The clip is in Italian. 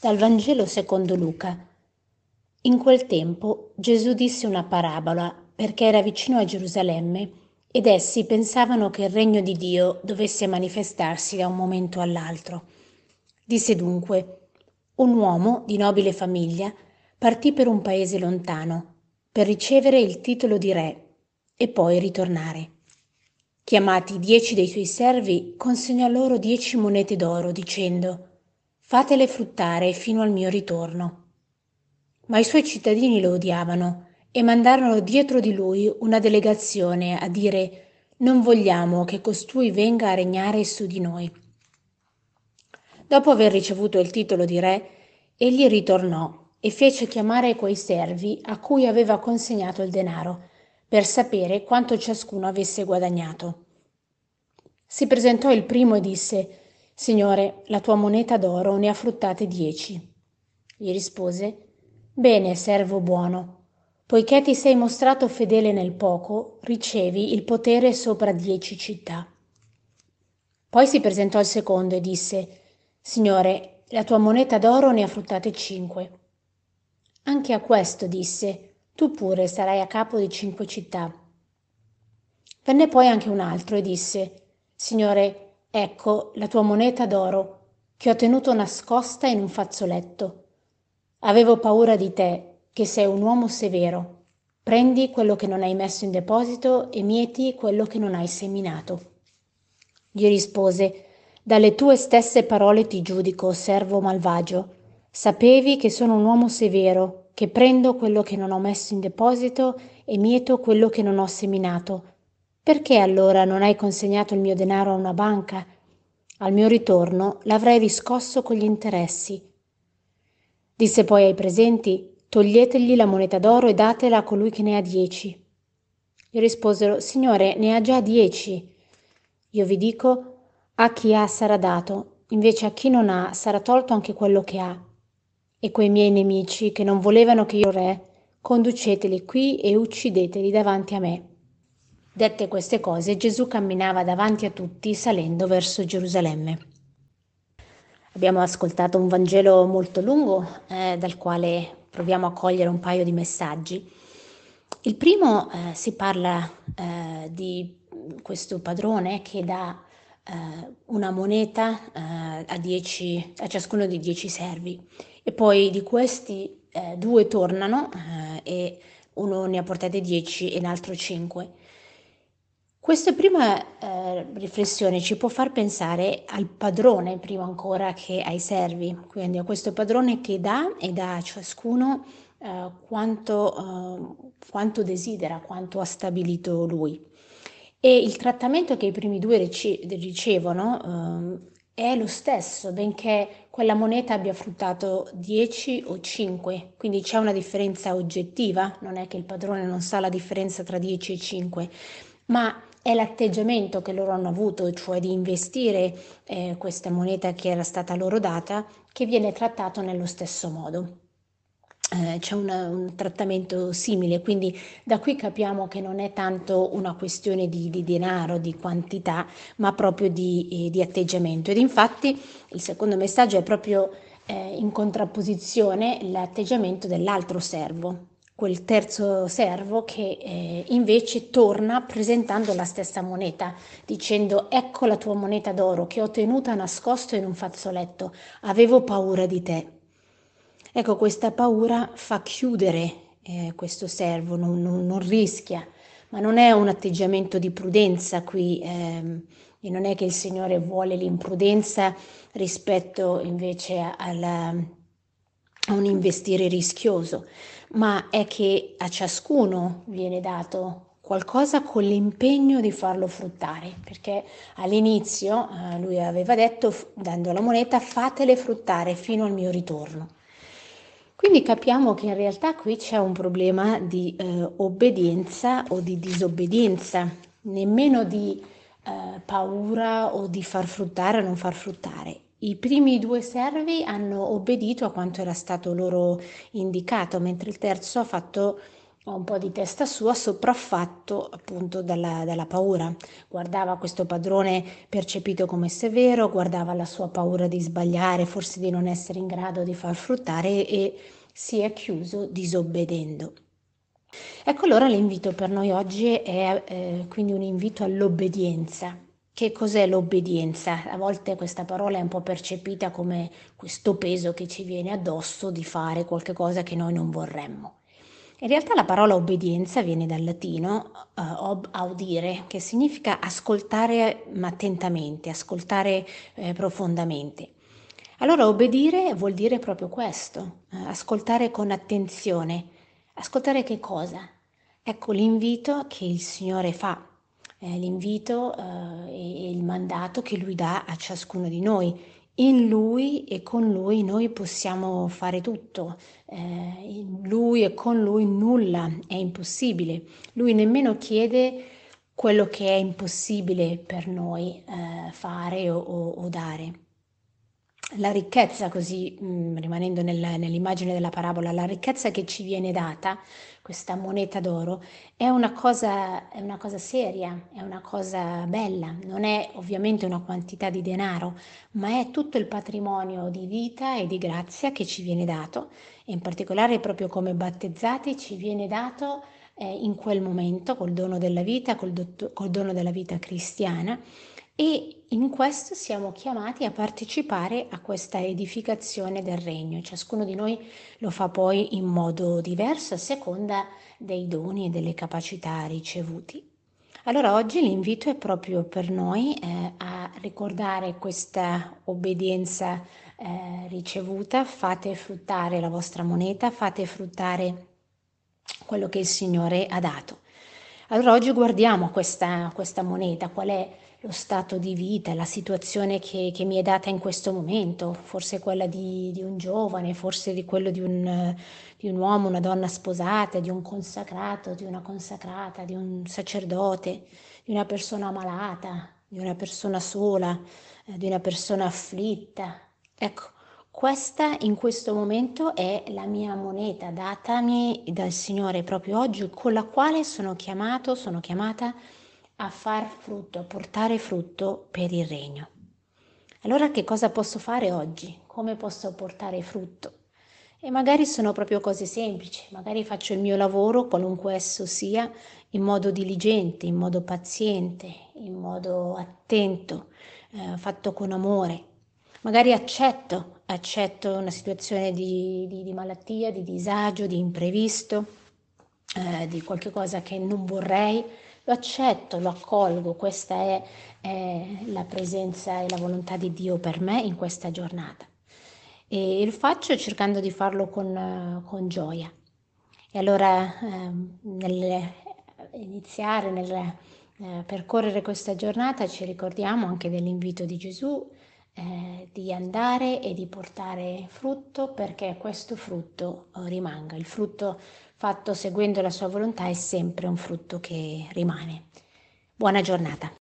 Dal Vangelo secondo Luca. In quel tempo Gesù disse una parabola perché era vicino a Gerusalemme ed essi pensavano che il regno di Dio dovesse manifestarsi da un momento all'altro. Disse dunque, un uomo di nobile famiglia partì per un paese lontano per ricevere il titolo di re e poi ritornare. Chiamati dieci dei suoi servi, consegnò loro dieci monete d'oro dicendo fatele fruttare fino al mio ritorno. Ma i suoi cittadini lo odiavano e mandarono dietro di lui una delegazione a dire non vogliamo che costui venga a regnare su di noi. Dopo aver ricevuto il titolo di re, egli ritornò e fece chiamare quei servi a cui aveva consegnato il denaro, per sapere quanto ciascuno avesse guadagnato. Si presentò il primo e disse Signore, la tua moneta d'oro ne ha fruttate dieci. Gli rispose, Bene, servo buono, poiché ti sei mostrato fedele nel poco, ricevi il potere sopra dieci città. Poi si presentò il secondo e disse, Signore, la tua moneta d'oro ne ha fruttate cinque. Anche a questo disse, tu pure sarai a capo di cinque città. Venne poi anche un altro e disse, Signore, Ecco la tua moneta d'oro, che ho tenuto nascosta in un fazzoletto. Avevo paura di te, che sei un uomo severo. Prendi quello che non hai messo in deposito e mieti quello che non hai seminato. Gli rispose, dalle tue stesse parole ti giudico, servo malvagio. Sapevi che sono un uomo severo, che prendo quello che non ho messo in deposito e mieto quello che non ho seminato. Perché allora non hai consegnato il mio denaro a una banca? Al mio ritorno l'avrei riscosso con gli interessi. Disse poi ai presenti, toglietegli la moneta d'oro e datela a colui che ne ha dieci. Gli risposero, Signore, ne ha già dieci. Io vi dico, a chi ha sarà dato, invece a chi non ha sarà tolto anche quello che ha. E quei miei nemici, che non volevano che io re, conduceteli qui e uccideteli davanti a me. Dette queste cose, Gesù camminava davanti a tutti salendo verso Gerusalemme. Abbiamo ascoltato un Vangelo molto lungo eh, dal quale proviamo a cogliere un paio di messaggi. Il primo eh, si parla eh, di questo padrone che dà eh, una moneta eh, a, dieci, a, ciascuno di dieci servi e poi di questi eh, due tornano e uno ne ha portate dieci e l'altro cinque. Questa prima eh, riflessione ci può far pensare al padrone prima ancora che ai servi, quindi a questo padrone che dà e dà a ciascuno eh, quanto, eh, quanto, desidera, quanto ha stabilito lui. E il trattamento che i primi due rice- ricevono eh, è lo stesso, benché quella moneta abbia fruttato 10 o 5, quindi c'è una differenza oggettiva, non è che il padrone non sa la differenza tra 10 e 5, ma è l'atteggiamento che loro hanno avuto, cioè di investire eh, questa moneta che era stata loro data, che viene trattato nello stesso modo. Eh, c'è una, un trattamento simile, quindi da qui capiamo che non è tanto una questione di, di denaro, di quantità, ma proprio di, eh, di, atteggiamento. Ed infatti il secondo messaggio è proprio eh, in contrapposizione l'atteggiamento dell'altro servo, quel terzo servo che eh, invece torna presentando la stessa moneta, dicendo ecco la tua moneta d'oro che ho tenuta nascosto in un fazzoletto, avevo paura di te. Ecco, questa paura fa chiudere eh, questo servo, non, non, non, rischia, ma non è un atteggiamento di prudenza qui, ehm, e non è che il Signore vuole l'imprudenza rispetto invece alla, a un investire rischioso ma è che a ciascuno viene dato qualcosa con l'impegno di farlo fruttare, perché all'inizio eh, lui aveva detto, dando la moneta, fatele fruttare fino al mio ritorno. Quindi capiamo che in realtà qui c'è un problema di eh, obbedienza o di disobbedienza, nemmeno di eh, paura o di far fruttare o non far fruttare. I primi due servi hanno obbedito a quanto era stato loro indicato, mentre il terzo ha fatto un po' di testa sua, sopraffatto appunto dalla, dalla, paura. Guardava questo padrone percepito come severo, guardava la sua paura di sbagliare, forse di non essere in grado di far fruttare e si è chiuso disobbedendo. Ecco allora l'invito per noi oggi è eh, quindi un invito all'obbedienza. Che cos'è l'obbedienza? A volte questa parola è un po' percepita come questo peso che ci viene addosso di fare qualcosa che noi non vorremmo. In realtà la parola obbedienza viene dal latino uh, ob audire, che significa ascoltare attentamente, ascoltare eh, profondamente. Allora obbedire vuol dire proprio questo, eh, ascoltare con attenzione. Ascoltare che cosa? Ecco l'invito che il Signore fa, eh, l'invito eh, e il mandato che Lui dà a ciascuno di noi in Lui e con Lui noi possiamo fare tutto. Eh, in Lui e con Lui nulla è impossibile. Lui nemmeno chiede quello che è impossibile per noi eh, fare o, o, o, dare. La ricchezza, così mh, mm, rimanendo nel, nell'immagine della parabola, la ricchezza che ci viene data questa moneta d'oro, è una, cosa, è una cosa seria, è una cosa bella, non è ovviamente una quantità di denaro, ma è tutto il patrimonio di vita e di grazia che ci viene dato e in particolare proprio come battezzati ci viene dato eh, in quel momento col dono della vita, col, do, col dono della vita cristiana e in questo siamo chiamati a partecipare a questa edificazione del regno. Ciascuno di noi lo fa poi in modo diverso a seconda dei doni e delle capacità ricevuti. Allora oggi l'invito è proprio per noi eh, a ricordare questa obbedienza eh, ricevuta, fate fruttare la vostra moneta, fate fruttare quello che il Signore ha dato. Allora oggi guardiamo questa, questa moneta, qual è lo stato di vita, la situazione che, che, mi è data in questo momento, forse quella di, di un giovane, forse di quello di un, di un, uomo, una donna sposata, di un consacrato, di una consacrata, di un sacerdote, di una persona malata, di una persona sola, eh, di una persona afflitta. Ecco, questa in questo momento è la mia moneta datami dal Signore proprio oggi, con la quale sono chiamato, sono chiamata a far frutto, a portare frutto per il regno. Allora che cosa posso fare oggi? Come posso portare frutto? E magari sono proprio cose semplici, magari faccio il mio lavoro, qualunque esso sia, in modo diligente, in modo paziente, in modo attento, eh, fatto con amore. Magari accetto, accetto una situazione di, di, di malattia, di disagio, di imprevisto, eh, di qualche cosa che non vorrei, lo accetto, lo accolgo, questa è, è la presenza e la volontà di Dio per me in questa giornata. E lo faccio cercando di farlo con, con gioia. E allora eh, nel iniziare, nel eh, percorrere questa giornata ci ricordiamo anche dell'invito di Gesù eh, di andare e di portare frutto perché questo frutto eh, rimanga. Il frutto fatto seguendo la sua volontà è sempre un frutto che rimane. Buona giornata.